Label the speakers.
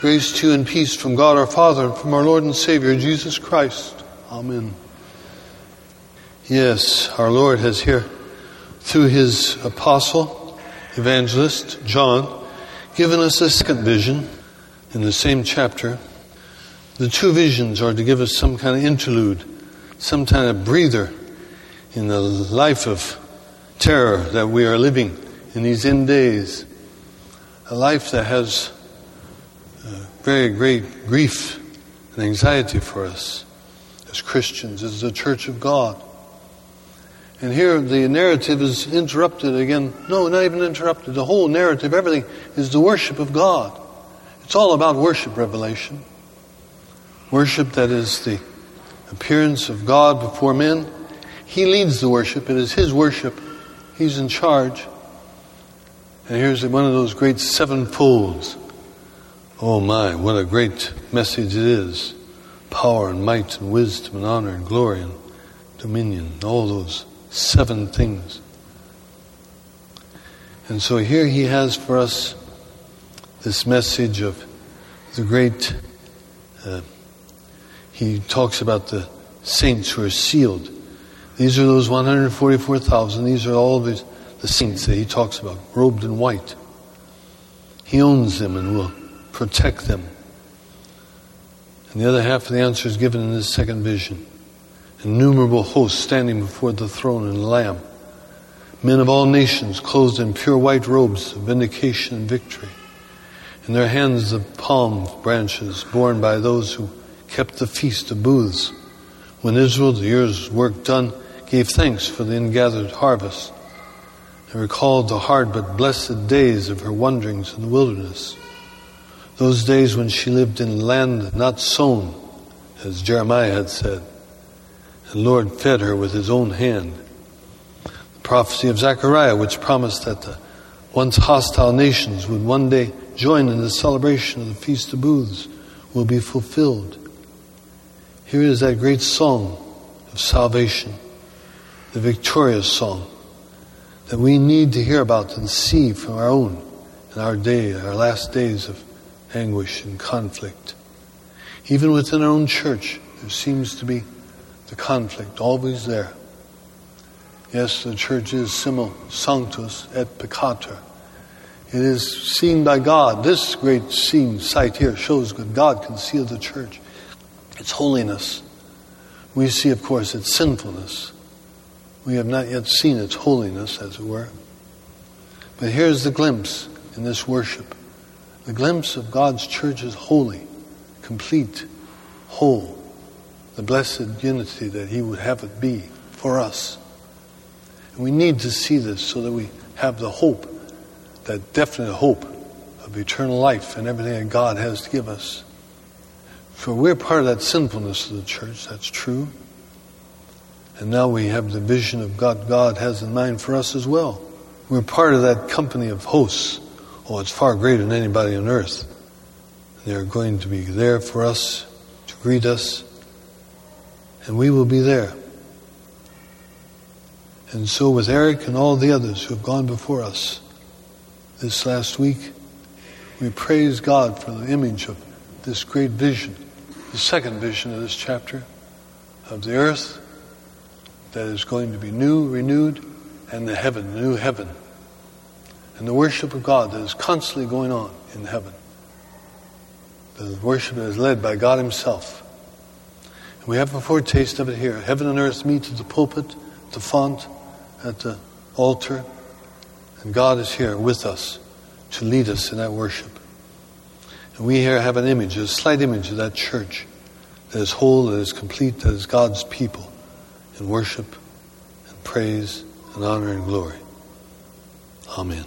Speaker 1: Grace to you and peace from God our Father and from our Lord and Savior Jesus Christ. Amen. Yes, our Lord has here, through his apostle, evangelist, John, given us a second vision in the same chapter. The two visions are to give us some kind of interlude, some kind of breather in the life of terror that we are living in these end days. A life that has very great grief and anxiety for us as Christians, as the church of God. And here the narrative is interrupted again. No, not even interrupted. The whole narrative, everything is the worship of God. It's all about worship, Revelation. Worship that is the appearance of God before men. He leads the worship. It is His worship. He's in charge. And here's one of those great sevenfolds Oh my, what a great message it is. Power and might and wisdom and honor and glory and dominion, all those seven things. And so here he has for us this message of the great, uh, he talks about the saints who are sealed. These are those 144,000. These are all the, the saints that he talks about, robed in white. He owns them and will protect them. And the other half of the answer is given in this second vision. Innumerable hosts standing before the throne and the Lamb. Men of all nations clothed in pure white robes of vindication and victory. In their hands the palm branches borne by those who kept the feast of booths. When Israel, the year's work done, gave thanks for the ingathered harvest and recalled the hard but blessed days of her wanderings in the wilderness. Those days when she lived in land not sown, as Jeremiah had said. The Lord fed her with his own hand. The prophecy of Zechariah, which promised that the once hostile nations would one day join in the celebration of the Feast of Booths, will be fulfilled. Here is that great song of salvation, the victorious song that we need to hear about and see from our own in our day, our last days of anguish and conflict. Even within our own church, there seems to be the conflict always there. Yes, the church is simul sanctus et peccator. It is seen by God. This great scene, sight here shows that God can seal the church. Its holiness. We see, of course, its sinfulness. We have not yet seen its holiness, as it were. But here's the glimpse in this worship the glimpse of God's church is holy, complete, whole, the blessed unity that He would have it be for us. And we need to see this so that we have the hope, that definite hope of eternal life and everything that God has to give us. For we're part of that sinfulness of the church, that's true. And now we have the vision of God God has in mind for us as well. We're part of that company of hosts Oh, it's far greater than anybody on earth. They're going to be there for us to greet us, and we will be there. And so, with Eric and all the others who have gone before us this last week, we praise God for the image of this great vision, the second vision of this chapter of the earth that is going to be new, renewed, and the heaven, the new heaven and the worship of God that is constantly going on in heaven. The worship that is led by God Himself. And we have a foretaste of it here. Heaven and earth meet at the pulpit, at the font, at the altar, and God is here with us to lead us in that worship. And we here have an image, a slight image of that church that is whole, that is complete, that is God's people in worship and praise and honor and glory. Amen.